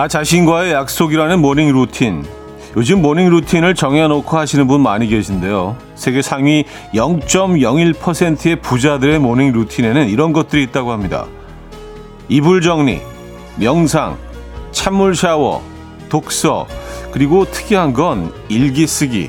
나 자신과의 약속이라는 모닝 루틴. 요즘 모닝 루틴을 정해놓고 하시는 분 많이 계신데요. 세계 상위 0.01%의 부자들의 모닝 루틴에는 이런 것들이 있다고 합니다. 이불 정리, 명상, 찬물 샤워, 독서, 그리고 특이한 건 일기 쓰기.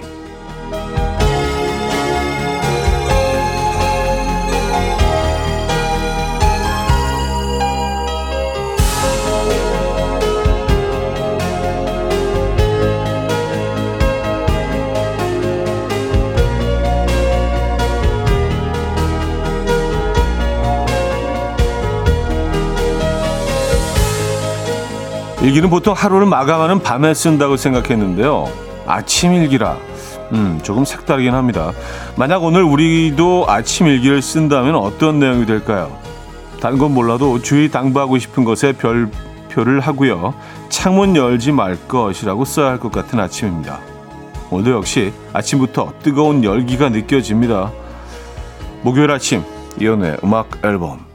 일기는 보통 하루를 마감하는 밤에 쓴다고 생각했는데요. 아침 일기라. 음, 조금 색다르긴 합니다. 만약 오늘 우리도 아침 일기를 쓴다면 어떤 내용이 될까요? 다른 건 몰라도 주의 당부하고 싶은 것에 별표를 하고요. 창문 열지 말 것이라고 써야 할 것 같은 아침입니다. 오늘도 역시 아침부터 뜨거운 열기가 느껴집니다. 목요일 아침 이연의 음악 앨범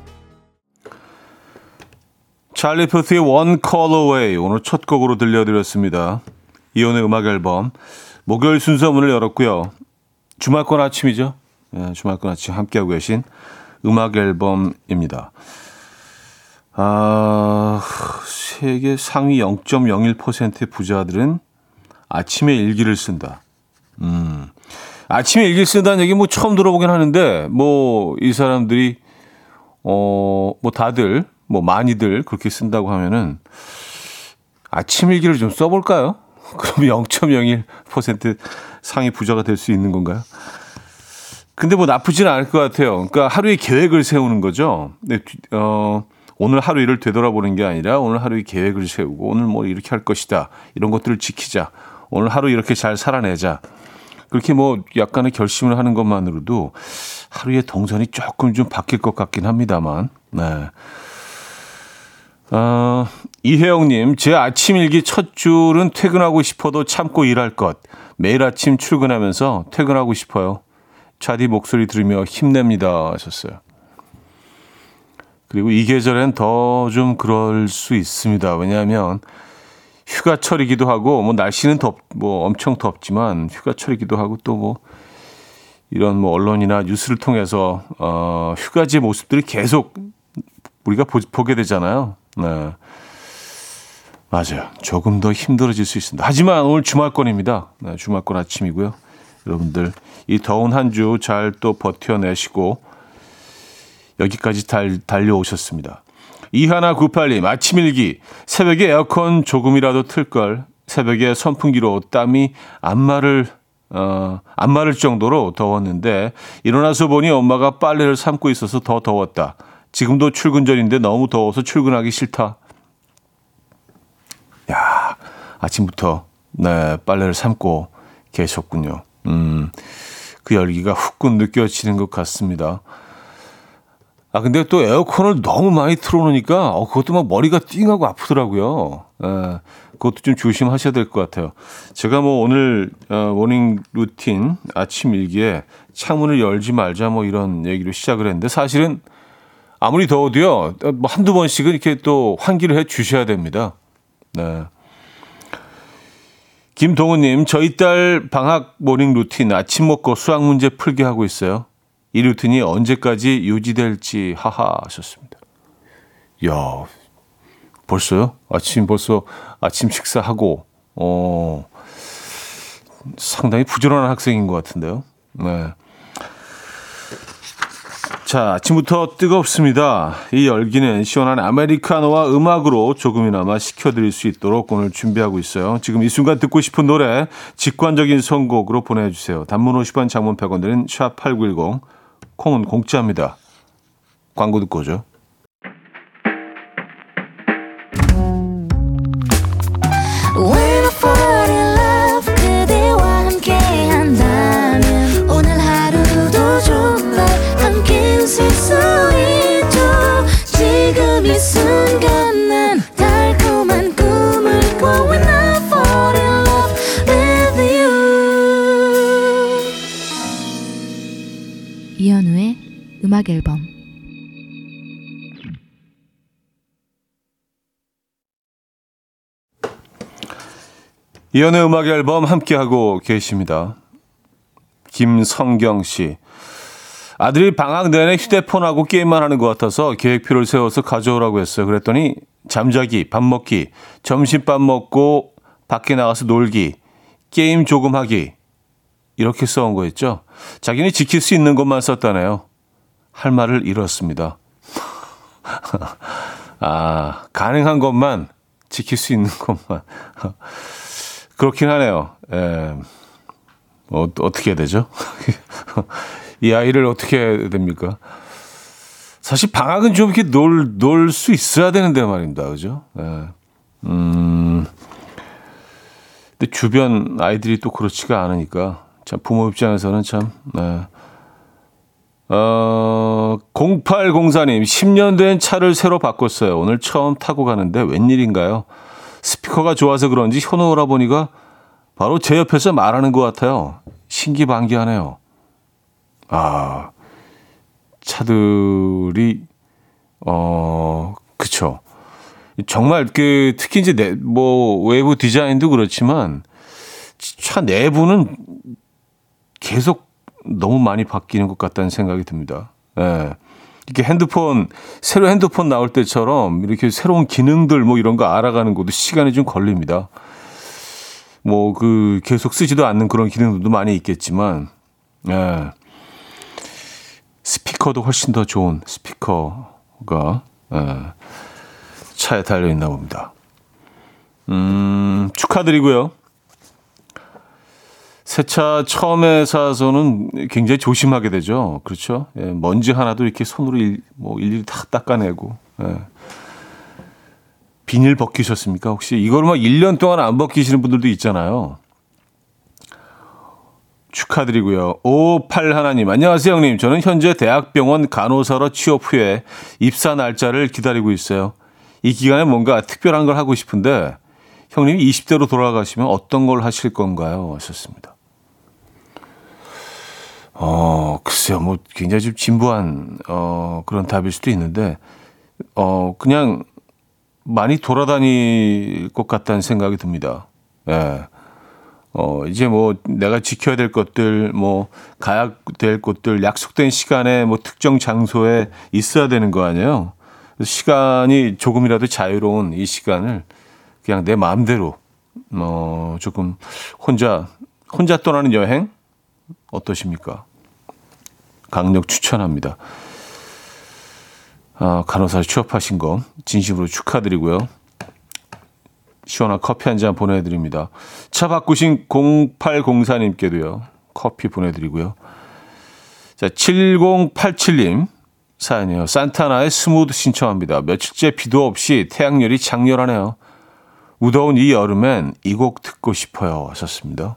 찰리 푸트의 One Call Away 오늘 첫 곡으로 들려드렸습니다. 이혼의 음악 앨범 목요일 순서 문을 열었고요. 주말권 아침이죠. 네, 주말권 아침 함께하고 계신 음악 앨범입니다. 아, 세계 상위 0.01%의 부자들은 아침에 일기를 쓴다. 음. 아침에 일기를 쓴다는 얘기 뭐 처음 들어보긴 하는데 뭐 이 사람들이 어, 뭐 다들 뭐 많이들 그렇게 쓴다고 하면은 아침 일기를 좀 써볼까요? 그럼 0.01% 상위 부자가 될 수 있는 건가요? 근데 뭐 나쁘지는 않을 것 같아요. 그러니까 하루의 계획을 세우는 거죠. 네, 어, 오늘 하루 일을 되돌아보는 게 아니라 오늘 하루의 계획을 세우고 오늘 뭐 이렇게 할 것이다. 이런 것들을 지키자. 오늘 하루 이렇게 잘 살아내자. 그렇게 뭐 약간의 결심을 하는 것만으로도 하루의 동선이 조금 좀 바뀔 것 같긴 합니다만. 네. 어, 이혜영님, 제 아침 일기 첫 줄은 퇴근하고 싶어도 참고 일할 것. 매일 아침 출근하면서 퇴근하고 싶어요. 차디 목소리 들으며 힘냅니다. 하셨어요. 그리고 이 계절엔 더 좀 그럴 수 있습니다. 왜냐하면 휴가철이기도 하고, 뭐 날씨는 덥, 뭐 엄청 덥지만 휴가철이기도 하고 또 뭐 이런 뭐 언론이나 뉴스를 통해서 어, 휴가지 모습들이 계속 우리가 보, 보게 되잖아요. 네. 맞아요. 조금 더 힘들어질 수 있습니다. 하지만 오늘 주말권입니다. 네, 주말권 아침이고요. 여러분들 이 더운 한 주 잘 또 버텨내시고 여기까지 달, 달려오셨습니다. 이하나 98님 아침 일기 새벽에 에어컨 조금이라도 틀 걸 새벽에 선풍기로 땀이 안 마를 어, 안 마를 정도로 더웠는데 일어나서 보니 엄마가 빨래를 삶고 있어서 더 더웠다. 지금도 출근 전인데 너무 더워서 출근하기 싫다. 야, 아침부터 네, 빨래를 삶고 계셨군요. 음, 그 열기가 후끈 느껴지는 것 같습니다. 아, 근데 또 에어컨을 너무 많이 틀어놓으니까, 어, 그것도 막 머리가 띵하고 아프더라고요. 예, 그것도 좀 조심하셔야 될 것 같아요. 제가 뭐 오늘, 어, morning routine, 아침 일기에 창문을 열지 말자 뭐 이런 얘기로 시작을 했는데 사실은 아무리 더워도요, 뭐 한두 번씩은 이렇게 또 환기를 해 주셔야 됩니다. 네. 김동우님, 저희 딸 방학 morning routine 아침 먹고 수학 문제 풀게 하고 있어요. 이 루틴이 언제까지 유지될지 하하 하셨습니다. 야, 벌써요? 아침 벌써 아침 식사하고, 어, 상당히 부지런한 학생인 것 같은데요. 네. 자, 아침부터 뜨겁습니다. 이 열기는 시원한 아메리카노와 음악으로 조금이나마 식혀드릴 수 있도록 오늘 준비하고 있어요. 지금 이 순간 듣고 싶은 노래 직관적인 선곡으로 보내주세요. 단문 50원, 장문 100원 드는 샵8910, 콩은 공짜입니다. 광고 듣고 오죠. 음악 앨범 이연의 음악 앨범 함께하고 계십니다. 김성경 씨. 아들이 방학 내내 휴대폰하고 게임만 하는 것 같아서 계획표를 세워서 가져오라고 했어요. 그랬더니 잠자기, 밥 먹기, 점심밥 먹고 밖에 나가서 놀기, 게임 조금 하기. 이렇게 써온 거였죠. 자기는 지킬 수 있는 것만 썼다네요. 할 말을 잃었습니다. 아, 가능한 것만 지킬 수 있는 것만. 그렇긴 하네요. 예. 어, 어떻게 해야 되죠? 이 아이를 어떻게 해야 됩니까? 사실 방학은 좀 이렇게 놀, 놀 수 있어야 되는데 말입니다. 그죠? 예. 음. 근데 주변 아이들이 또 그렇지가 않으니까 참 부모 입장에서는 참, 네. 어, 0804님, 10년 된 차를 새로 바꿨어요. 오늘 처음 타고 가는데 웬일인가요? 스피커가 좋아서 그런지 현우 오라버니가 바로 제 옆에서 말하는 것 같아요. 신기반기하네요. 아, 차들이, 어, 그쵸. 정말 그, 특히 이제 내, 뭐, 외부 디자인도 그렇지만, 차 내부는 계속 너무 많이 바뀌는 것 같다는 생각이 듭니다. 예. 이렇게 핸드폰 새로 핸드폰 나올 때처럼 이렇게 새로운 기능들 뭐 이런 거 알아가는 것도 시간이 좀 걸립니다. 뭐 그 계속 쓰지도 않는 그런 기능들도 많이 있겠지만 예. 스피커도 훨씬 더 좋은 스피커가 예. 차에 달려 있나 봅니다. 음, 축하드리고요. 새 차 처음에 사서는 굉장히 조심하게 되죠. 그렇죠? 예, 먼지 하나도 이렇게 손으로 일, 뭐 일일이 다 닦아내고. 예. 비닐 벗기셨습니까? 혹시 이걸 막 1년 동안 안 벗기시는 분들도 있잖아요. 축하드리고요. 58 하나님, 안녕하세요, 형님. 저는 현재 대학병원 간호사로 취업 후에 입사 날짜를 기다리고 있어요. 이 기간에 뭔가 특별한 걸 하고 싶은데, 형님이 20대로 돌아가시면 어떤 걸 하실 건가요? 하셨습니다. 어, 글쎄요, 뭐, 굉장히 좀 진부한, 어, 그런 답일 수도 있는데, 어, 그냥 많이 돌아다닐 것 같다는 생각이 듭니다. 예. 어, 이제 뭐, 내가 지켜야 될 것들, 뭐, 가야 될 것들, 약속된 시간에 뭐, 특정 장소에 있어야 되는 거 아니에요? 시간이 조금이라도 자유로운 이 시간을 그냥 내 마음대로, 어, 조금 혼자, 혼자 떠나는 여행? 어떠십니까? 강력 추천합니다. 아, 간호사 취업하신 거 진심으로 축하드리고요. 시원한 커피 한 잔 보내드립니다. 차 바꾸신 0804님께도요. 커피 보내드리고요. 자, 7087님 사연이요. 산타나의 Smooth 신청합니다. 며칠째 비도 없이 태양열이 작렬하네요. 무더운 이 여름엔 이 곡 듣고 싶어요. 하셨습니다.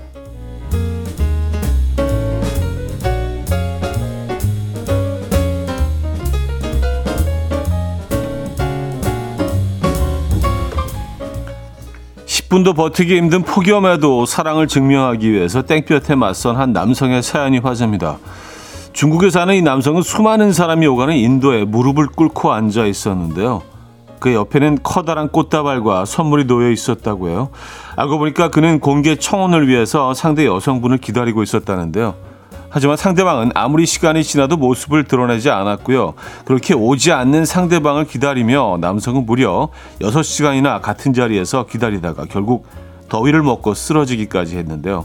10분도 버티기 힘든 폭염에도 사랑을 증명하기 위해서 땡볕에 맞선 한 남성의 사연이 화제입니다. 중국에 사는 이 남성은 수많은 사람이 오가는 인도에 무릎을 꿇고 앉아 있었는데요. 그 옆에는 커다란 꽃다발과 선물이 놓여 있었다고 해요. 알고 보니까 그는 공개 청혼을 위해서 상대 여성분을 기다리고 있었다는데요. 하지만 상대방은 아무리 시간이 지나도 모습을 드러내지 않았고요. 그렇게 오지 않는 상대방을 기다리며 남성은 무려 6시간이나 같은 자리에서 기다리다가 결국 더위를 먹고 쓰러지기까지 했는데요.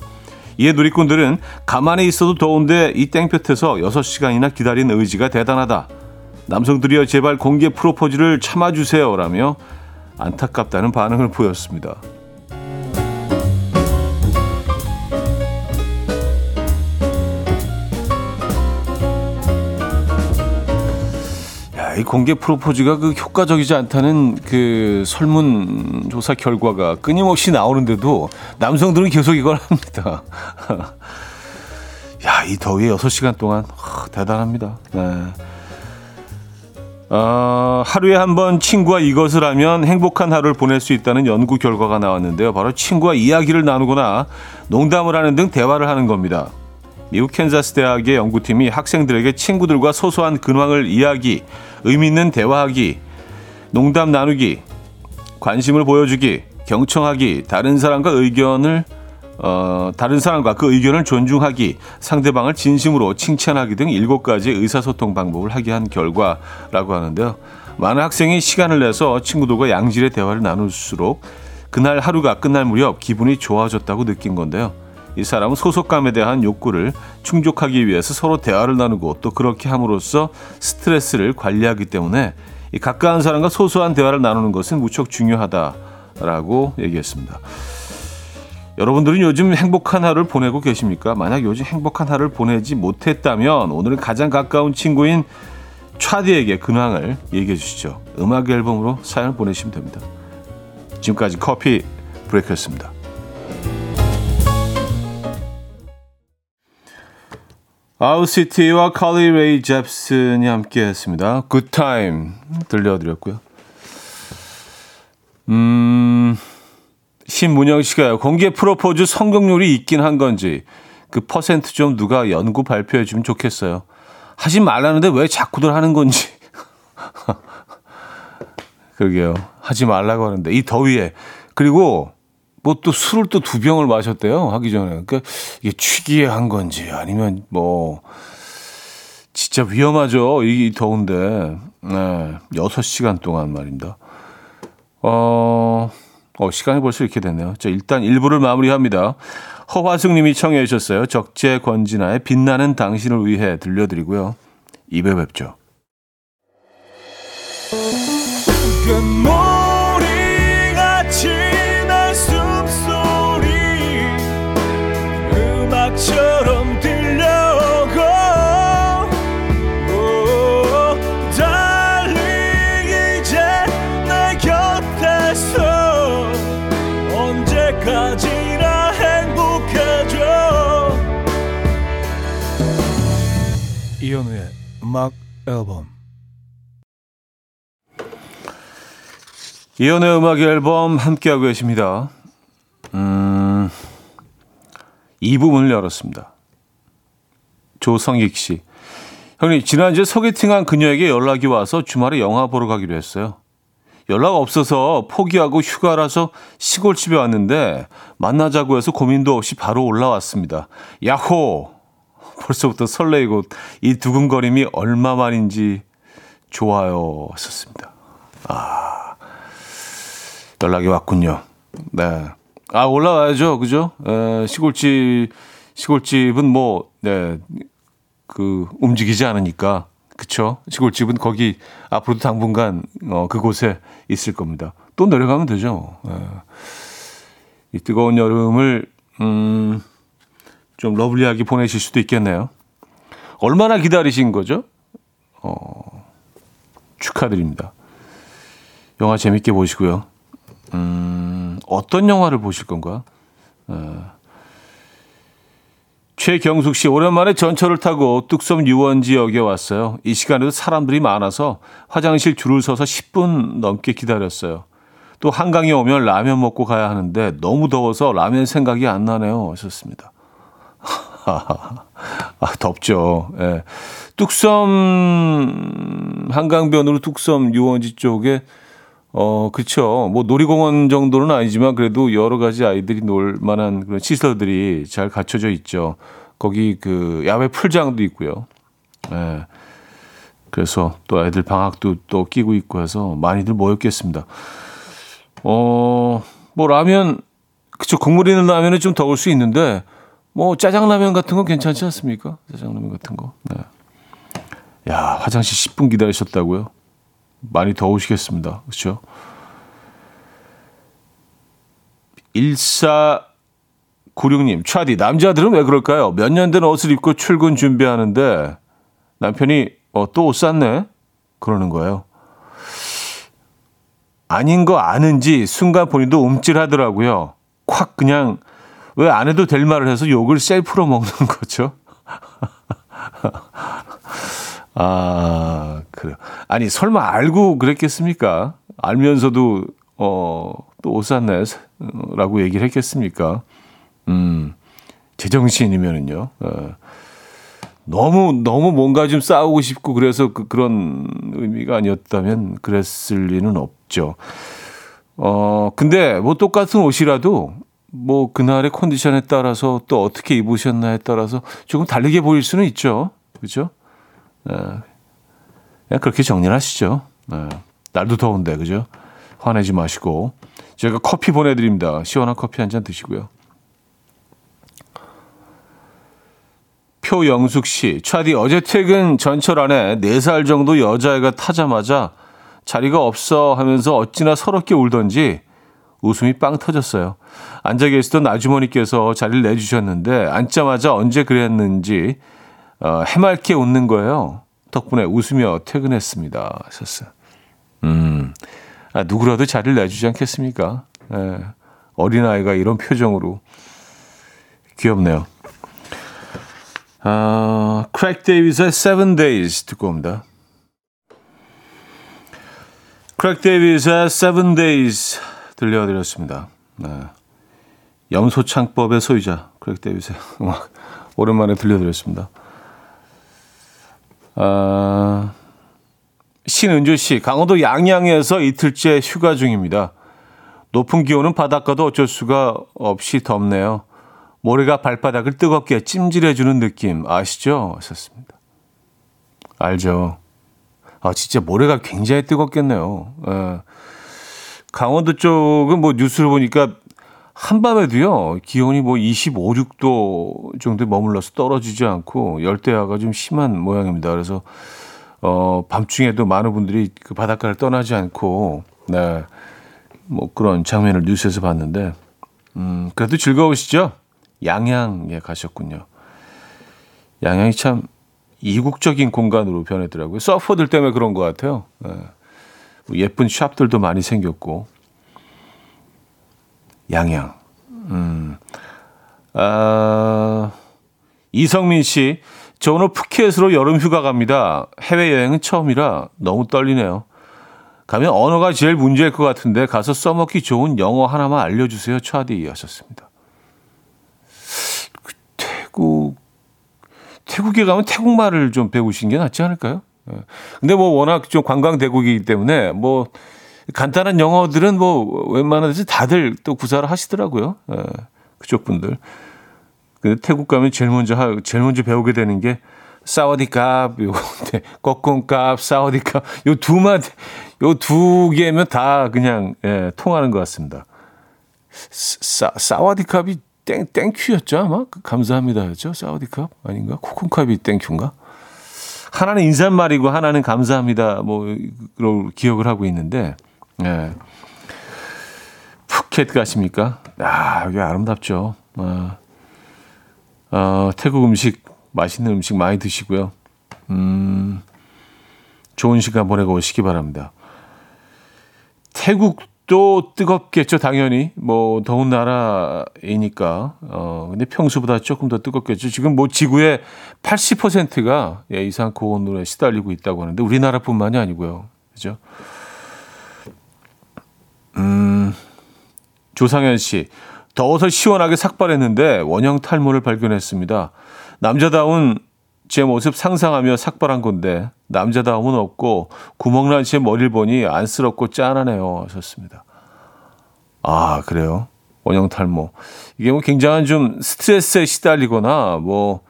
이에 누리꾼들은 가만히 있어도 더운데 이 땡볕에서 6시간이나 기다린 의지가 대단하다. 남성들이여 제발 공개 프로포즈를 참아주세요. 라며 안타깝다는 반응을 보였습니다. 이 공개 프로포즈가 그 효과적이지 않다는 그 설문조사 결과가 끊임없이 나오는데도 남성들은 계속 이걸 합니다. 야, 이 더위에 6시간 동안 하, 대단합니다. 네. 어, 하루에 한 번 친구와 이것을 하면 행복한 하루를 보낼 수 있다는 연구 결과가 나왔는데요. 바로 친구와 이야기를 나누거나 농담을 하는 등 대화를 하는 겁니다. 미국 캔자스 대학의 연구팀이 학생들에게 친구들과 소소한 근황을 이야기, 의미 있는 대화하기, 농담 나누기, 관심을 보여주기, 경청하기, 다른 사람과 의견을 어, 다른 사람과 그 의견을 존중하기, 상대방을 진심으로 칭찬하기 등 일곱 가지 의사소통 방법을 하게 한 결과라고 하는데요. 많은 학생이 시간을 내서 친구들과 양질의 대화를 나눌수록 그날 하루가 끝날 무렵 기분이 좋아졌다고 느낀 건데요. 이 사람은 소속감에 대한 욕구를 충족하기 위해서 서로 대화를 나누고 또 그렇게 함으로써 스트레스를 관리하기 때문에 이 가까운 사람과 소소한 대화를 나누는 것은 무척 중요하다라고 얘기했습니다. 여러분들은 요즘 행복한 하루를 보내고 계십니까? 만약 요즘 행복한 하루를 보내지 못했다면 오늘은 가장 가까운 친구인 차디에게 근황을 얘기해 주시죠. 음악 앨범으로 사연을 보내시면 됩니다. 지금까지 Coffee Break였습니다. 아울시티와 칼리 레이 젭슨이 함께 했습니다. Good Time 들려드렸고요. 음, 신문영 씨가요. 공개 프로포즈 성공률이 있긴 한 건지 그 퍼센트 좀 누가 연구 발표해 주면 좋겠어요. 하지 말라는데 왜 자꾸들 하는 건지. 그러게요. 하지 말라고 하는데 이 더위에 그리고 뭐 또 술을 또 두 병을 마셨대요. 하기 전에. 그러니까 이게 취기에 한 건지 아니면 뭐 진짜 위험하죠. 이 더운데. 네. 6시간 동안 말입니다. 어, 어, 시간이 벌써 이렇게 됐네요. 자, 일단 1부를 마무리합니다. 허화숙 님이 청해 주셨어요. 적재 권진아의 빛나는 당신을 위해 들려드리고요. 2배 뵙죠. 음악 앨범 이연의 음악 앨범 함께하고 계십니다. 음, 이 부분을 열었습니다. 조성익 씨. 형님, 지난주에 소개팅한 그녀에게 연락이 와서 주말에 영화 보러 가기로 했어요. 연락 없어서 포기하고 휴가라서 시골집에 왔는데 만나자고 해서 고민도 없이 바로 올라왔습니다. 야호! 벌써부터 설레이고 이 두근거림이 얼마만인지 좋아요. 썼습니다. 연락이 왔군요. 네. 아, 올라와야죠. 그죠? 에, 시골집, 시골집은 뭐, 네, 그, 움직이지 않으니까. 그쵸? 시골집은 거기 앞으로도 당분간, 어, 그곳에 있을 겁니다. 또 내려가면 되죠. 에. 이 뜨거운 여름을, 음, 좀 러블리하게 보내실 수도 있겠네요. 얼마나 기다리신 거죠? 어, 축하드립니다. 영화 재밌게 보시고요. 음, 어떤 영화를 보실 건가? 어. 최경숙 씨, 오랜만에 전철을 타고 뚝섬 유원지역에 왔어요. 이 시간에도 사람들이 많아서 화장실 줄을 서서 10분 넘게 기다렸어요. 또 한강에 오면 라면 먹고 가야 하는데 너무 더워서 라면 생각이 안 나네요. 하셨습니다. 아, 덥죠. 예. 뚝섬, 한강변으로 뚝섬 유원지 쪽에 어, 그쵸. 뭐 놀이공원 정도는 아니지만 그래도 여러 가지 아이들이 놀 만한 그런 시설들이 잘 갖춰져 있죠. 거기 그 야외 풀장도 있고요. 예. 그래서 또 아이들 방학도 또 끼고 있고 해서 많이들 모였겠습니다. 어, 뭐 라면, 그쵸. 국물 있는 라면은 좀 더울 수 있는데 뭐 짜장라면 같은 거 괜찮지 않습니까? 짜장라면 같은 거. 네. 야, 화장실 10분 기다리셨다고요? 많이 더우시겠습니다. 그렇죠? 1496님, 차디, 남자들은 왜 그럴까요? 몇 년 된 옷을 입고 출근 준비하는데 남편이 어, 또 옷 샀네? 그러는 거예요. 아닌 거 아는지 순간 본인도 움찔하더라고요. 콱 그냥 왜 안 해도 될 말을 해서 욕을 셀프로 먹는 거죠. 아, 그래요. 아니, 설마 알고 그랬겠습니까? 알면서도, 어, 또 옷 샀네, 라고 얘기를 했겠습니까? 음, 제정신이면은요. 어. 너무, 너무 뭔가 좀 싸우고 싶고 그래서 그, 그런 의미가 아니었다면 그랬을 리는 없죠. 어, 근데 뭐 똑같은 옷이라도 뭐 그날의 컨디션에 따라서 또 어떻게 입으셨나에 따라서 조금 다르게 보일 수는 있죠. 그죠? 네. 그냥 그렇게 정리를 하시죠. 네. 날도 더운데, 그죠? 화내지 마시고. 제가 커피 보내드립니다. 시원한 커피 한 잔 드시고요. 표영숙 씨, 차디 어제 퇴근 전철 안에 4살 정도 여자애가 타자마자 자리가 없어 하면서 어찌나 서럽게 울던지 웃음이 빵 터졌어요. 앉아 계시던 아주머니께서 자리를 내주셨는데 앉자마자 언제 그랬는지 어, 해맑게 웃는 거예요. 덕분에 웃으며 퇴근했습니다. 하셨어요. 음, 아, 누구라도 자리를 내주지 않겠습니까? 예, 어린아이가 이런 표정으로 귀엽네요. 아, 크레이그 데이비드의 Seven Days 듣고 옵니다. 크레이그 데이비드의 Seven Days 들려드렸습니다. 네. 염소창법의 소유자 크레이그 데이비드의 음악 오랜만에 들려드렸습니다. 아, 신은주 씨, 강원도 양양에서 이틀째 휴가 중입니다. 높은 기온은 바닷가도 어쩔 수가 없이 덥네요. 모래가 발바닥을 뜨겁게 찜질해주는 느낌 아시죠? 하셨습니다. 알죠. 아, 진짜 모래가 굉장히 뜨겁겠네요. 예. 강원도 쪽은 뭐 뉴스를 보니까 한밤에도요, 기온이 뭐 25, 6도 정도에 머물러서 떨어지지 않고 열대야가 좀 심한 모양입니다. 그래서, 어, 밤중에도 많은 분들이 그 바닷가를 떠나지 않고, 네, 뭐 그런 장면을 뉴스에서 봤는데, 음, 그래도 즐거우시죠? 양양에 가셨군요. 양양이 참 이국적인 공간으로 변했더라고요. 서퍼들 때문에 그런 것 같아요. 예. 뭐 예쁜 샵들도 많이 생겼고. 양양. 음. 아, 이성민 씨, 저 오늘 푸켓으로 여름 휴가 갑니다. 해외 여행은 처음이라 너무 떨리네요. 가면 언어가 제일 문제일 것 같은데 가서 써먹기 좋은 영어 하나만 알려주세요. 차디 하셨습니다. 태국 태국에 가면 태국말을 좀 배우신 게 낫지 않을까요? 예. 근데 뭐 워낙 좀 관광 대국이기 때문에 뭐 간단한 영어들은 뭐 데서 다들 또 구사를 하시더라고요. 예. 그쪽 분들. 근데 태국 가면 제일 먼저 하, 제일 먼저 배우게 되는 게 สวัสดีครับ, 요거 ขอบคุณครับ, สวัสดีครับ 요 두만 요 두 개면 다 그냥 예, 통하는 것 같습니다. 사, สวัสดีครับ이 thank, thank you였죠, 아마? 그 감사합니다였죠? สวัสดีครับ? 아닌가? ขอบคุณครับ이 thank you인가? 하나는 인사말이고 하나는 감사합니다. 뭐, 기억을 하고 있는데, 예. 푸켓 가십니까? 아, 여기 아름답죠. 아, 어, 태국 음식, 맛있는 음식 많이 드시고요. 음, 좋은 시간 보내고 오시기 바랍니다. 태국 또 뜨겁겠죠, 당연히. 뭐, 더운 나라이니까. 어, 근데 평소보다 조금 더 뜨겁겠죠. 지금 뭐 지구의 80%가 예, 이상 고온으로 시달리고 있다고 하는데, 우리나라뿐만이 아니고요. 그죠? 음, 조상현 씨. 더워서 시원하게 삭발했는데 원형 탈모를 발견했습니다. 남자다운 제 모습 상상하며 삭발한 건데 남자다움은 없고 구멍난 제 머리를 보니 안쓰럽고 짠하네요 하셨습니다. 아 그래요? 원형 탈모 이게 뭐 굉장한 좀 스트레스에 시달리거나 뭐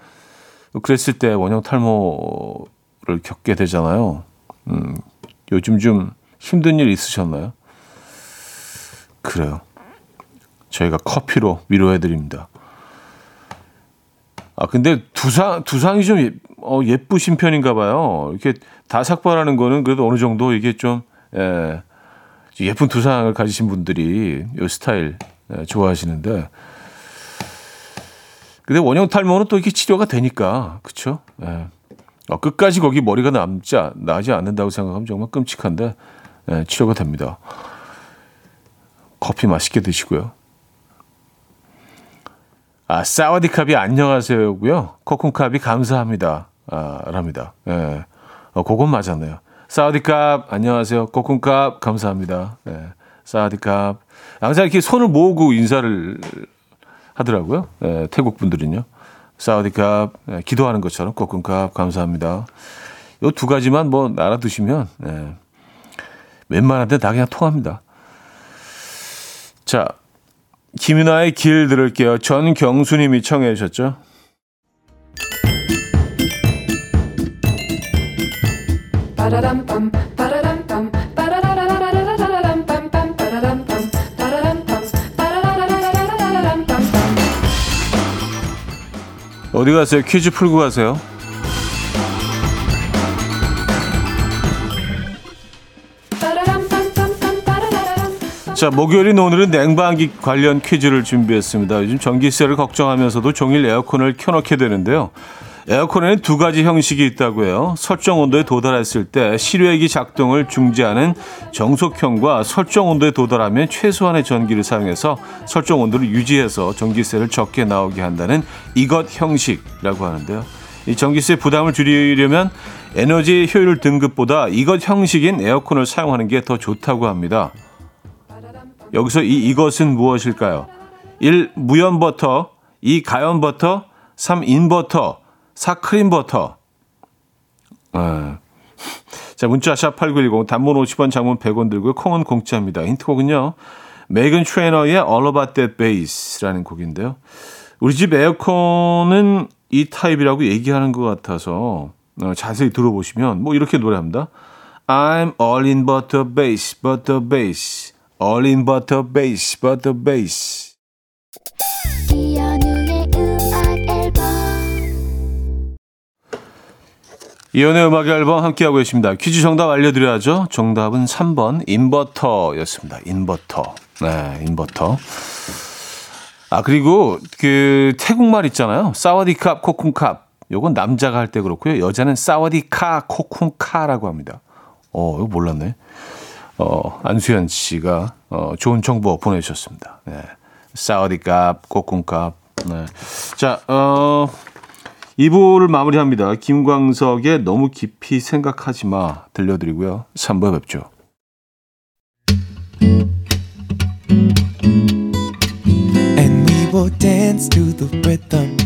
그랬을 때 원형 탈모를 겪게 되잖아요. 음, 요즘 좀 힘든 일 있으셨나요? 그래요. 저희가 커피로 위로해 드립니다. 아, 근데 두상, 두상이 좀 예, 어, 예쁘신 편인가 봐요. 이렇게 다 삭발하는 거는 그래도 어느 정도 이게 좀, 예, 예쁜 두상을 가지신 분들이 이 스타일 예, 좋아하시는데. 근데 원형 탈모는 또 이게 치료가 되니까, 그쵸? 예. 어, 끝까지 거기 머리가 남지, 나지 않는다고 생각하면 정말 끔찍한데, 예, 치료가 됩니다. 커피 맛있게 드시고요. 아, 사와디캅이 안녕하세요고요. 코쿤캅이 감사합니다. 아, 랍니다. 예. 어, 그건 맞았네요. 사우디캅 안녕하세요. 코쿤캅 감사합니다. 네. 사우디캅 항상 이렇게 손을 모으고 인사를 하더라고요. 네, 태국 분들은요. 사우디캅 네, 기도하는 것처럼 코쿤캅 감사합니다. 요 두 가지만 뭐 알아두시면 네. 웬만한 데다 그냥 통합니다. 자, 김윤아의 길 들을게요. 전경수님이 청해 주셨죠. 어디 가세요? 퀴즈 풀고 가세요. 자, 목요일인 오늘은 냉방기 관련 퀴즈를 준비했습니다. 요즘 전기세를 걱정하면서도 종일 에어컨을 켜놓게 되는데요. 에어컨에는 두 가지 형식이 있다고 해요. 설정 온도에 도달했을 때 실외기 작동을 중지하는 정속형과 설정 온도에 도달하면 최소한의 전기를 사용해서 설정 온도를 유지해서 전기세를 적게 나오게 한다는 이것 형식이라고 하는데요. 이 전기세 부담을 줄이려면 에너지 효율 등급보다 이것 형식인 에어컨을 사용하는 게 더 좋다고 합니다. 여기서 이 이것은 무엇일까요? 1. 무염버터 2. 가염버터 3. 인버터 4. 크림 버터 아. 자 문자 샵8910 단문 50원 장문 100원 들고요. 콩은 공짜입니다. 힌트곡은요. 메이건 트레이너의 All About That Bass라는 곡인데요. 우리 집 에어컨은 이 타입이라고 얘기하는 것 같아서 어, 자세히 들어보시면 뭐 이렇게 노래합니다. I'm all about that bass, 'bout that bass. All about that bass, 'bout that bass. 이연의 음악 앨범 함께하고 계십니다. 퀴즈 정답 알려드려야죠. 정답은 3번 인버터였습니다. 인버터. 네, 인버터. 아 그리고 그 태국말 있잖아요. 사와디캅, 코쿤캅. 요건 남자가 할 때 그렇고요. 여자는 사와디카, 코쿤카라고 합니다. 어, 이거 몰랐네. 어, 안수현 씨가 어, 좋은 정보 보내주셨습니다. 네. 사와디캅, 코쿤캅. 네. 자, 어, 2부를 마무리합니다. 김광석의 너무 깊이 생각하지 마 들려드리고요. 3부에 뵙죠. Will dance to the rhythm.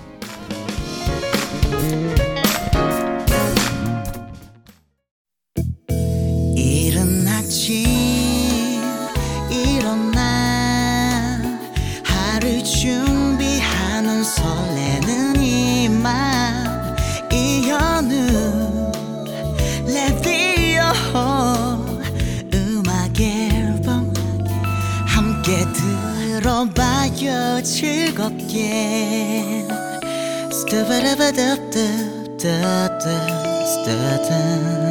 준비하는 설레는 이맘 이현우 레디오 음악 앨범 함께 들어봐요 즐겁게. 스타바라바답답답답답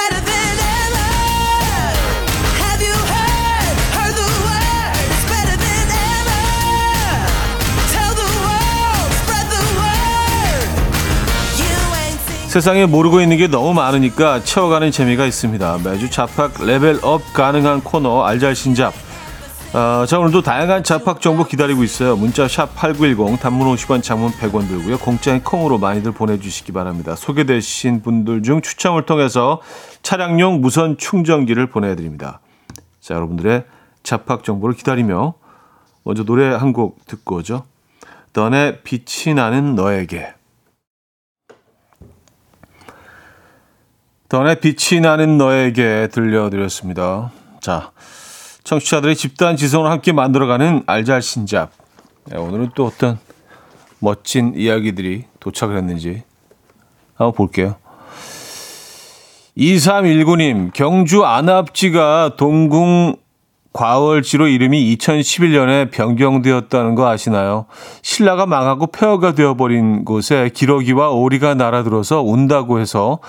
세상에 모르고 있는 게 너무 많으니까 채워가는 재미가 있습니다. 매주 잡학 레벨업 가능한 코너 알잘신잡. 어, 자 오늘도 다양한 잡학 정보 기다리고 있어요. 문자 샵 #8910 단문 50원, 장문 100원 들고요. 공짜인 콩으로 많이들 보내주시기 바랍니다. 소개되신 분들 중 추첨을 통해서 차량용 무선 충전기를 보내드립니다. 자 여러분들의 잡학 정보를 기다리며 먼저 노래 한 곡 듣고 오죠. 던의 빛이 나는 너에게. 던의 빛이 나는 너에게 들려드렸습니다. 자, 청취자들의 집단 지성을 함께 만들어가는 알잘신잡. 네, 오늘은 또 어떤 멋진 이야기들이 도착을 했는지 한번 볼게요. 2319님, 경주 안압지가 동궁 과월지로 이름이 2011년에 변경되었다는 거 아시나요? 신라가 망하고 폐허가 되어버린 곳에 기러기와 오리가 날아들어서 온다고 해서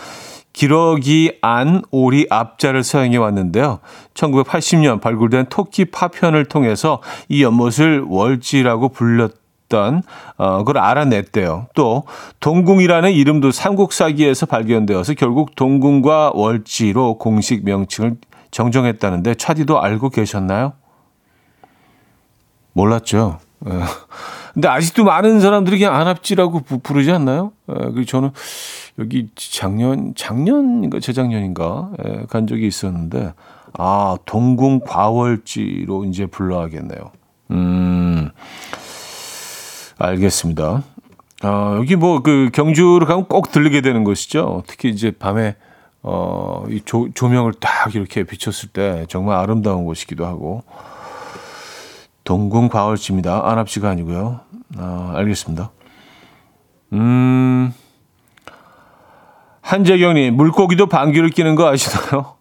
기러기 안 오리 앞자를 사용해 왔는데요. 1980년 발굴된 토끼 파편을 통해서 이 연못을 월지라고 불렸던 어, 그걸 알아냈대요. 또 동궁이라는 이름도 삼국사기에서 발견되어서 결국 동궁과 월지로 공식 명칭을 정정했다는데 차디도 알고 계셨나요? 몰랐죠. 예. 근데 아직도 많은 사람들이 그냥 안압지라고 부- 부르지 않나요? 예, 그리고 저는 여기 작년, 작년인가 재작년인가 예, 간 적이 있었는데 아 동궁 과월지로 이제 불러야겠네요. 음, 알겠습니다. 아, 여기 뭐 그 경주를 가면 꼭 들르게 되는 곳이죠. 특히 이제 밤에 어, 이 조, 조명을 딱 이렇게 비췄을 때 정말 아름다운 곳이기도 하고 동궁 과월지입니다. 안압지가 아니고요. 아, 알겠습니다. 음, 한재경님, 물고기도 방귀를 뀌는 거 아시나요?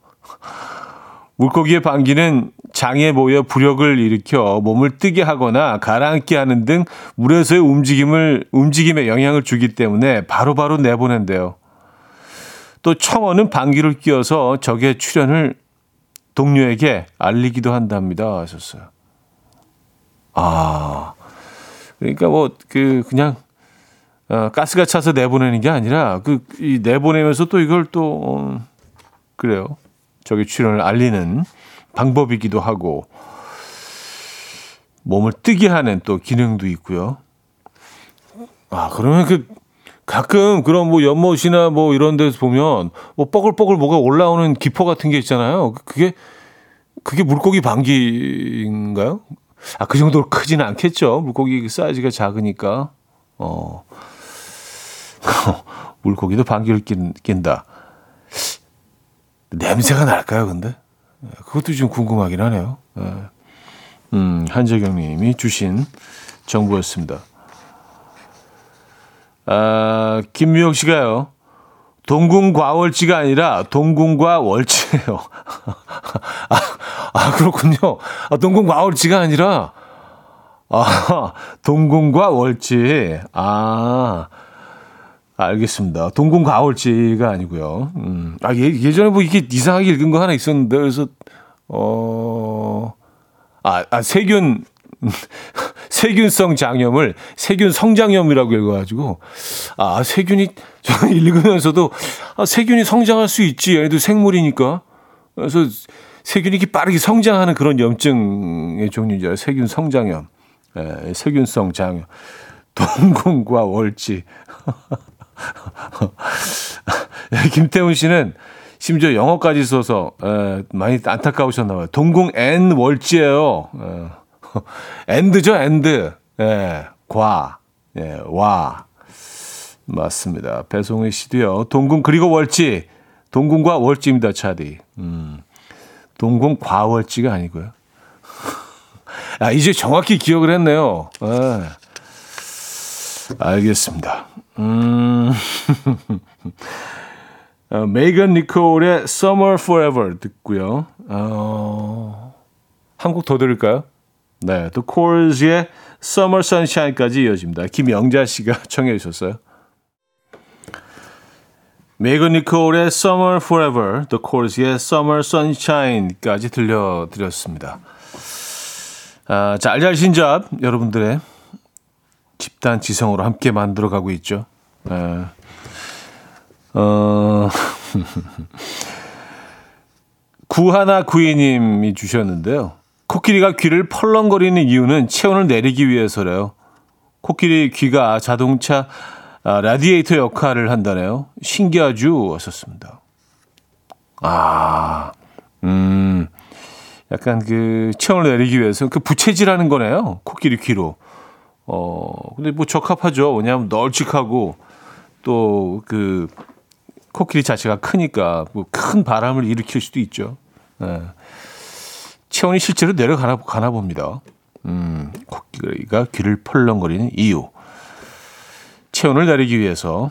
물고기의 방귀는 장에 모여 부력을 일으켜 몸을 뜨게 하거나 가라앉게 하는 등 물에서의 움직임을, 움직임에 영향을 주기 때문에 바로바로 내보낸대요. 또 청어는 방귀를 뀌어서 적의 출현을 동료에게 알리기도 한답니다. 하셨어요. 아, 그러니까 뭐 그 그냥 어, 가스가 차서 내보내는 게 아니라 그 이 내보내면서 또 이걸 또 어, 그래요. 저기 출현을 알리는 방법이기도 하고 몸을 뜨게 하는 또 기능도 있고요. 아 그러면 그 가끔 그런 뭐 연못이나 뭐 이런 데서 보면 뭐 뻐글뻐글 뭐가 올라오는 기포 같은 게 있잖아요. 그게 그게 물고기 방귀인가요? 아, 그 정도로 크지는 않겠죠. 물고기 사이즈가 작으니까. 어. 물고기도 방귀를 낀, 낀다. 냄새가 날까요, 근데? 예, 그것도 좀 궁금하긴 하네요. 예. 음, 한재경 님이 주신 정보였습니다. 아, 김미영 씨가요. 동궁 과월지가 아니라 동궁과 월지예요. 아, 아, 그렇군요. 아, 동궁 과월지가 아니라 아, 동궁과 월지. 아, 알겠습니다. 동궁 과월지가 아니고요. 음. 아, 예, 예전에 뭐 이게 이상하게 읽은 거 하나 있었는데 그래서 어 아, 아 세균 세균성 장염을 세균 성장염이라고 읽어가지고 아 세균이 저는 읽으면서도 아 세균이 성장할 수 있지. 얘도 생물이니까. 그래서 세균이 이렇게 빠르게 성장하는 그런 염증의 종류죠 세균 성장염. 예, 세균성 장염. 동궁과 월지. 예, 김태훈 씨는 심지어 영어까지 써서 에, 많이 안타까우셨나 봐요. 동궁 and 월지예요. 에, and죠, and. 예, 과, 예, 와. 맞습니다. 배송의 씨도요. 동궁 그리고 월지. 동궁과 월지입니다, 차디. 음. 동궁 과월지가 아니고요. 아, 이제 정확히 기억을 했네요. 예. 알겠습니다. 음. 어, 메이건 니콜의 Summer Forever 듣고요. 어, 한곡 더 들을까요? 네, 또 코르즈의 Summer Sunshine까지 이어집니다. 김영자 씨가 청해 주셨어요. 메이건 니콜의 Summer Forever, 또 코르즈의 Summer Sunshine까지 들려드렸습니다. 아, 자, 알잘신잡 여러분들의 집단 지성으로 함께 만들어가고 있죠. 에, 어, 구하나 구이님이 주셨는데요. 코끼리가 귀를 펄렁거리는 이유는 체온을 내리기 위해서래요. 코끼리 귀가 자동차 아, 라디에이터 역할을 한다네요. 신기하죠? 하셨습니다. 아, 음, 약간 그 체온을 내리기 위해서 그 부채질하는 거네요. 코끼리 귀로. 어, 근데 뭐 적합하죠. 왜냐하면 널찍하고 또 그 코끼리 자체가 크니까 뭐 큰 바람을 일으킬 수도 있죠. 예. 체온이 실제로 내려가나 가나 봅니다. 음, 코끼리가 귀를 펄렁거리는 이유. 체온을 내리기 위해서.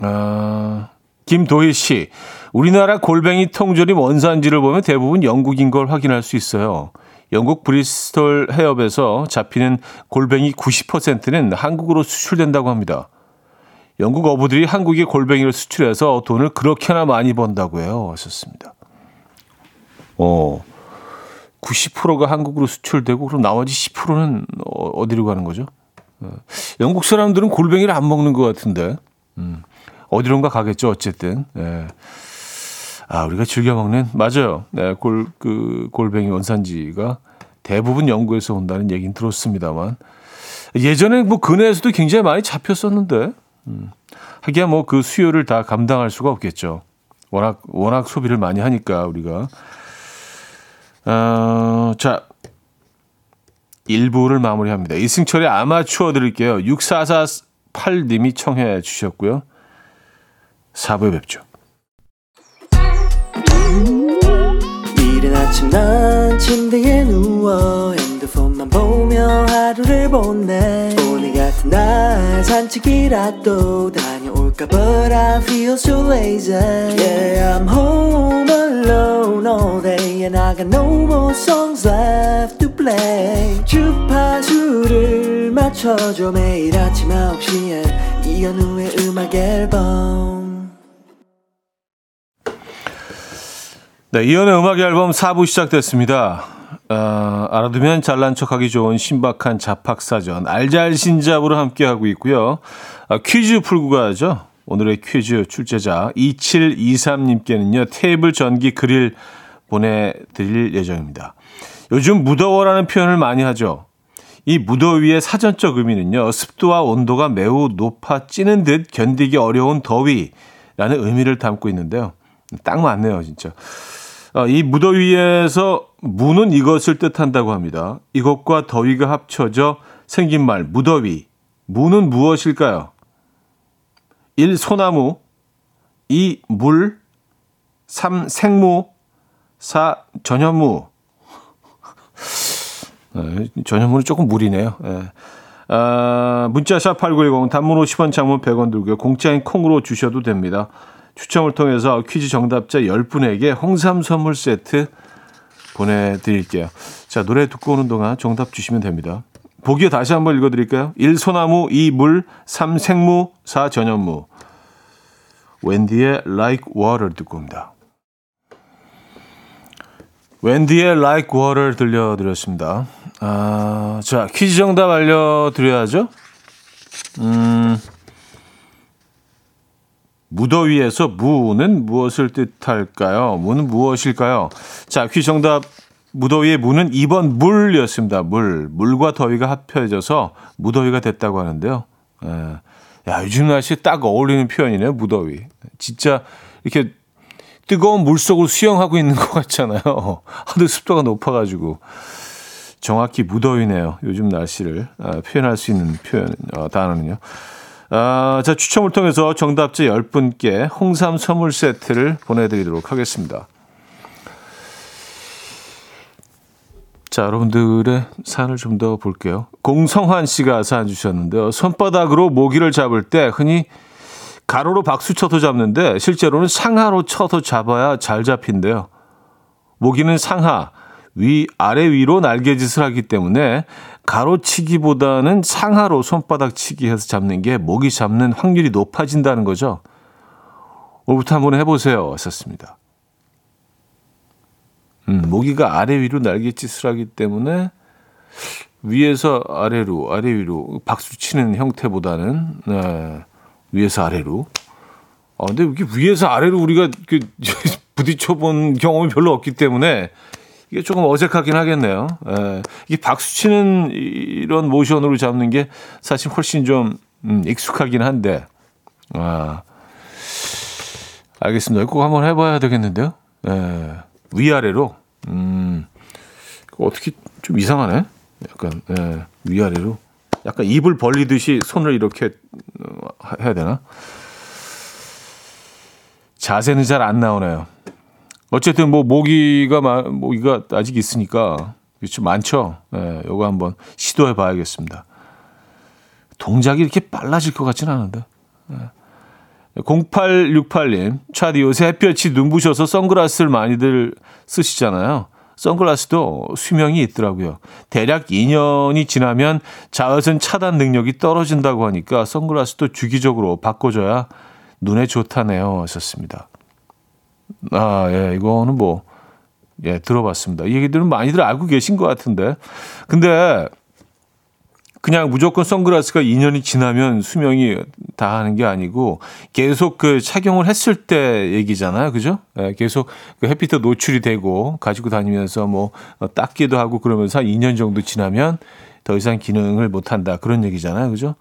아, 김도희 씨, 우리나라 골뱅이 통조림 원산지를 보면 대부분 영국인 걸 확인할 수 있어요. 영국 브리스톨 해협에서 잡히는 골뱅이 90%는 한국으로 수출된다고 합니다. 영국 어부들이 한국에 골뱅이를 수출해서 돈을 그렇게나 많이 번다고 해요. 하셨습니다. 어, 90%가 한국으로 수출되고 그럼 나머지 10%는 어디로 가는 거죠? 어, 영국 사람들은 골뱅이를 안 먹는 것 같은데 음, 어디론가 가겠죠. 어쨌든 예. 아 우리가 즐겨 먹는 맞아요. 네, 골 그 골뱅이 원산지가 대부분 영국에서 온다는 얘기는 들었습니다만 예전에 뭐 근해에서도 굉장히 많이 잡혔었는데 음, 하기야 뭐 그 수요를 다 감당할 수가 없겠죠. 워낙 워낙 소비를 많이 하니까 우리가 어, 자 1부를 마무리합니다. 이승철의 아마추어 드릴게요. 6448님이 청해 주셨고요. 4부에 뵙죠. 이른 아침 난 침대에 누워 핸드폰만 보며 하루를 보내 오늘 같은 날 산책이라도 다녀올 까 But I feel so lazy Yeah I'm home alone all day And I got no more songs left to play 주파수를 맞춰줘 매일 아침 9시에 이현우의 음악 앨범 네, 이연의 음악 앨범 4부 시작됐습니다. 어, 알아두면 잘난 척하기 좋은 신박한 잡학사전 알잘신잡으로 함께하고 있고요. 아, 퀴즈 풀고 가야죠. 오늘의 퀴즈 출제자 2723님께는요. 테이블 전기 그릴 보내드릴 예정입니다. 요즘 무더워라는 표현을 많이 하죠. 이 무더위의 사전적 의미는요. 습도와 온도가 매우 높아 찌는 듯 견디기 어려운 더위라는 의미를 담고 있는데요. 딱 맞네요, 진짜. 어, 이 무더위에서 무는 이것을 뜻한다고 합니다. 이것과 더위가 합쳐져 생긴 말 무더위. 무는 무엇일까요? 1. 소나무 2. 물 3. 생무 4. 전현무 네, 전현무는 조금 무리네요. 네. 아, 문자샵 8910 단문 50원 장문 100원 들고요. 공짜인 콩으로 주셔도 됩니다. 추첨을 통해서 퀴즈 정답자 10분에게 홍삼 선물 세트 보내드릴게요. 자, 노래 듣고 오는 동안 정답 주시면 됩니다. 보기 다시 한번 읽어드릴까요? 1. 소나무 2. 물 3. 생무 4. 전현무 웬디의 Like Water 듣고 옵니다. 웬디의 Like Water 들려드렸습니다. 아, 자, 퀴즈 정답 알려드려야죠. 음, 무더위에서 무는 무엇을 뜻할까요? 무는 무엇일까요? 자, 퀴즈 정답 무더위의 무는 2번 물이었습니다. 물. 물과 더위가 합쳐져서 무더위가 됐다고 하는데요. 에, 야, 요즘 날씨에 딱 어울리는 표현이네요. 무더위. 진짜 이렇게 뜨거운 물 속으로 수영하고 있는 것 같잖아요. 하도 습도가 높아가지고. 정확히 무더위네요. 요즘 날씨를 아, 표현할 수 있는 표현, 어, 단어는요. 아, 자, 추첨을 통해서 정답자 10분께 홍삼 선물 세트를 보내드리도록 하겠습니다. 자, 여러분들의 사연을 좀 더 볼게요. 공성환 씨가 사연 주셨는데요. 손바닥으로 모기를 잡을 때 흔히 가로로 박수 쳐서 잡는데 실제로는 상하로 쳐서 잡아야 잘 잡힌대요. 모기는 상하, 위, 아래 위로 날개짓을 하기 때문에 가로치기보다는 상하로 손바닥 치기 해서 잡는 게 모기 잡는 확률이 높아진다는 거죠. 오늘부터 한번 해보세요. 하셨습니다. 음, 모기가 아래 위로 날개짓을 하기 때문에 위에서 아래로, 아래 위로 박수 치는 형태보다는 네, 위에서 아래로. 아, 근데 이게 위에서 아래로 우리가 그 부딪혀 본 경험이 별로 없기 때문에 이게 조금 어색하긴 하겠네요. 예, 이게 박수 치는 이런 모션으로 잡는 게 사실 훨씬 좀 음, 익숙하긴 한데. 아, 알겠습니다. 꼭 한번 해봐야 되겠는데요. 예, 위아래로. 음, 어떻게 좀 이상하네. 약간 예, 위아래로. 약간 입을 벌리듯이 손을 이렇게 어, 해야 되나? 자세는 잘 안 나오네요. 어쨌든 뭐 모기가 마- 모기가 아직 있으니까 그렇죠 많죠. 예, 요거 한번 시도해 봐야겠습니다. 동작이 이렇게 빨라질 것 같지는 않은데. 예. 0868님, 차디 요새 햇볕이 눈부셔서 선글라스를 많이들 쓰시잖아요. 선글라스도 수명이 있더라고요. 대략 2년이 지나면 자외선 차단 능력이 떨어진다고 하니까 선글라스도 주기적으로 바꿔줘야 눈에 좋다네요. 하셨습니다. 아, 예, 이거는 뭐, 예, 들어봤습니다. 이 얘기들은 많이들 알고 계신 것 같은데. 근데, 그냥 무조건 선글라스가 2년이 지나면 수명이 다 하는 게 아니고, 계속 그 착용을 했을 때 얘기잖아요. 그죠? 예, 계속 그 햇빛에 노출이 되고, 가지고 다니면서 뭐, 어, 닦기도 하고 그러면서 한 2년 정도 지나면 더 이상 기능을 못 한다. 그런 얘기잖아요. 그죠?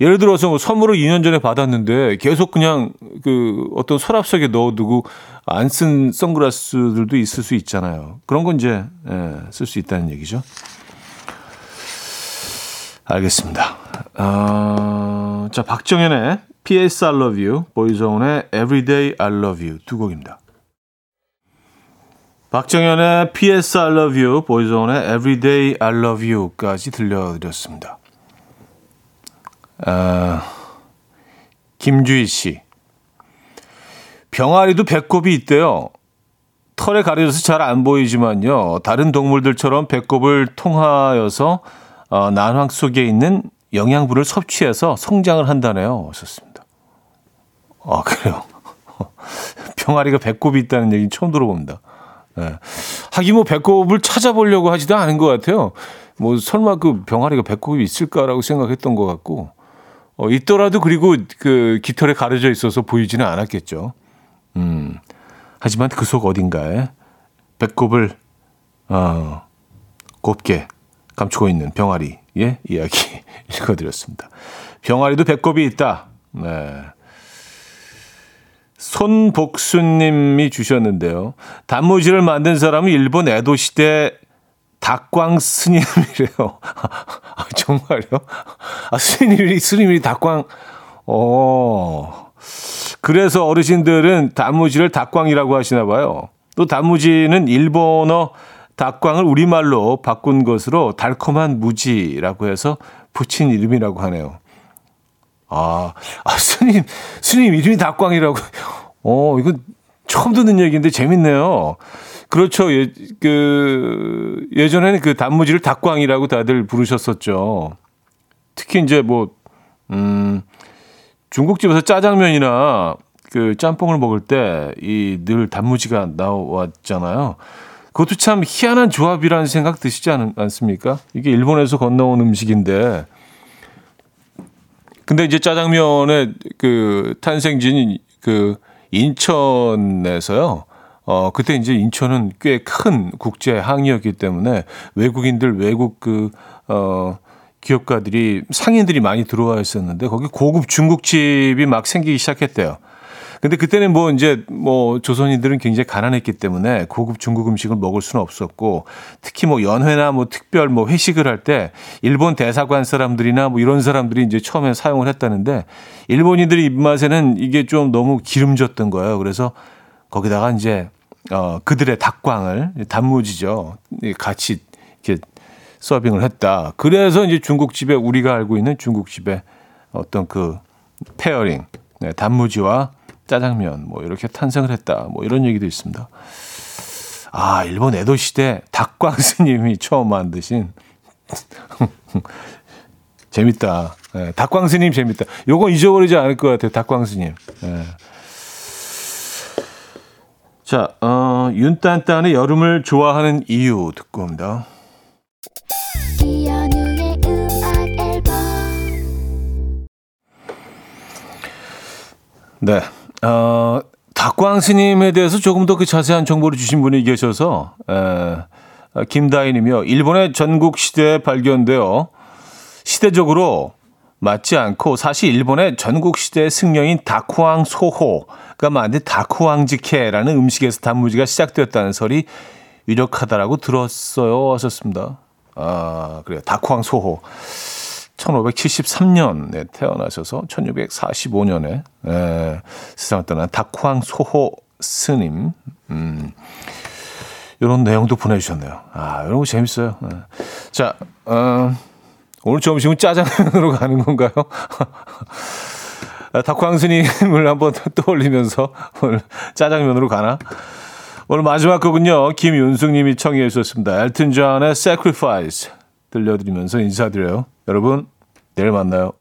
예를 들어서 뭐 선물을 2년 전에 받았는데 계속 그냥 그 어떤 서랍 속에 넣어두고 안 쓴 선글라스들도 있을 수 있잖아요. 그런 건 이제 예, 쓸 수 있다는 얘기죠. 알겠습니다. 아, 자 박정현의 P.S. I Love You, 보이존의 Everyday I Love You 두 곡입니다. 박정현의 P.S. I Love You, 보이존의 Everyday I Love You까지 들려드렸습니다. 아, 김주희 씨. 병아리도 배꼽이 있대요. 털에 가려져서 잘 안 보이지만요. 다른 동물들처럼 배꼽을 통하여서 어, 난황 속에 있는 영양분을 섭취해서 성장을 한다네요. 썼습니다. 아, 그래요. 병아리가 배꼽이 있다는 얘기 처음 들어봅니다. 예. 하긴 뭐 배꼽을 찾아보려고 하지도 않은 것 같아요. 뭐 설마 그 병아리가 배꼽이 있을까라고 생각했던 것 같고 어, 있더라도 그리고 그 깃털에 가려져 있어서 보이지는 않았겠죠. 음. 하지만 그 속 어딘가에 배꼽을 어, 곱게 감추고 있는 병아리의 이야기 읽어드렸습니다. 병아리도 배꼽이 있다. 네. 손복수님이 주셨는데요. 단무지를 만든 사람은 일본 에도 시대 닭광 스님이래요. 아, 정말요? 아, 스님이, 스님이 닭광, 어. 그래서 어르신들은 단무지를 닭광이라고 하시나 봐요. 또 단무지는 일본어 닭광을 우리말로 바꾼 것으로 달콤한 무지라고 해서 붙인 이름이라고 하네요. 아, 아, 스님, 스님 이름이 닭광이라고. 어, 이거 처음 듣는 얘기인데 재밌네요. 그렇죠. 예, 그, 예전에는 그 단무지를 닭광이라고 다들 부르셨었죠. 특히 이제 뭐, 음, 중국집에서 짜장면이나 그 짬뽕을 먹을 때 이 늘 단무지가 나왔잖아요. 그것도 참 희한한 조합이라는 생각 드시지 않, 않습니까? 이게 일본에서 건너온 음식인데, 근데 이제 짜장면의 그 탄생지는 그 인천에서요. 어, 그때 이제 인천은 꽤 큰 국제 항이었기 때문에 외국인들, 외국 그, 어, 기업가들이 상인들이 많이 들어와 있었는데 거기 고급 중국집이 막 생기기 시작했대요. 근데 그때는 뭐 이제 뭐 조선인들은 굉장히 가난했기 때문에 고급 중국 음식을 먹을 수는 없었고 특히 뭐 연회나 뭐 특별 뭐 회식을 할 때 일본 대사관 사람들이나 뭐 이런 사람들이 이제 처음에 사용을 했다는데 일본인들이 입맛에는 이게 좀 너무 기름졌던 거예요. 그래서 거기다가 이제 어 그들의 다꽝을 단무지죠. 같이 이렇게 서빙을 했다. 그래서 이제 중국집에 우리가 알고 있는 중국집에 어떤 그 pairing 네, 단무지와 짜장면 뭐 이렇게 탄생을 했다. 뭐 이런 얘기도 있습니다. 아, 일본 에도 시대 다꽝 스님이 처음 만드신 재밌다. 네, 다꽝 스님 재밌다. 요건 잊어버리지 않을 것 같아요. 다꽝 스님. 네. 자, 어, 윤딴딴의 여름을 좋아하는 이유 듣고 옵니다. 네. 어, 닭광 스님에 대해서 조금 더 그 자세한 정보를 주신 분이 계셔서, 에, 김다인이며, 일본의 전국 시대에 발견되어 시대적으로 맞지 않고 사실 일본의 전국 시대의 승려인 다쿠왕 소호가 만든 다쿠왕 지케라는 음식에서 단무지가 시작되었다는 설이 유력하다라고 들었어요. 하셨습니다. 아, 그래요. 다쿠왕 소호. 1573년에 태어나셔서 1645년에 에, 세상을 떠난 다쿠왕 소호 스님. 음, 이런 내용도 보내주셨네요. 아, 이런 거 재밌어요. 예. 자, 어, 오늘 점심은 짜장면으로 가는 건가요? 아, 스님을 한번 떠올리면서 오늘 짜장면으로 가나? 오늘 마지막 곡은요. 김윤숙 님이 청해 주셨습니다. 엘튼 존의 Sacrifice 들려드리면서 인사드려요. 여러분, 내일 만나요.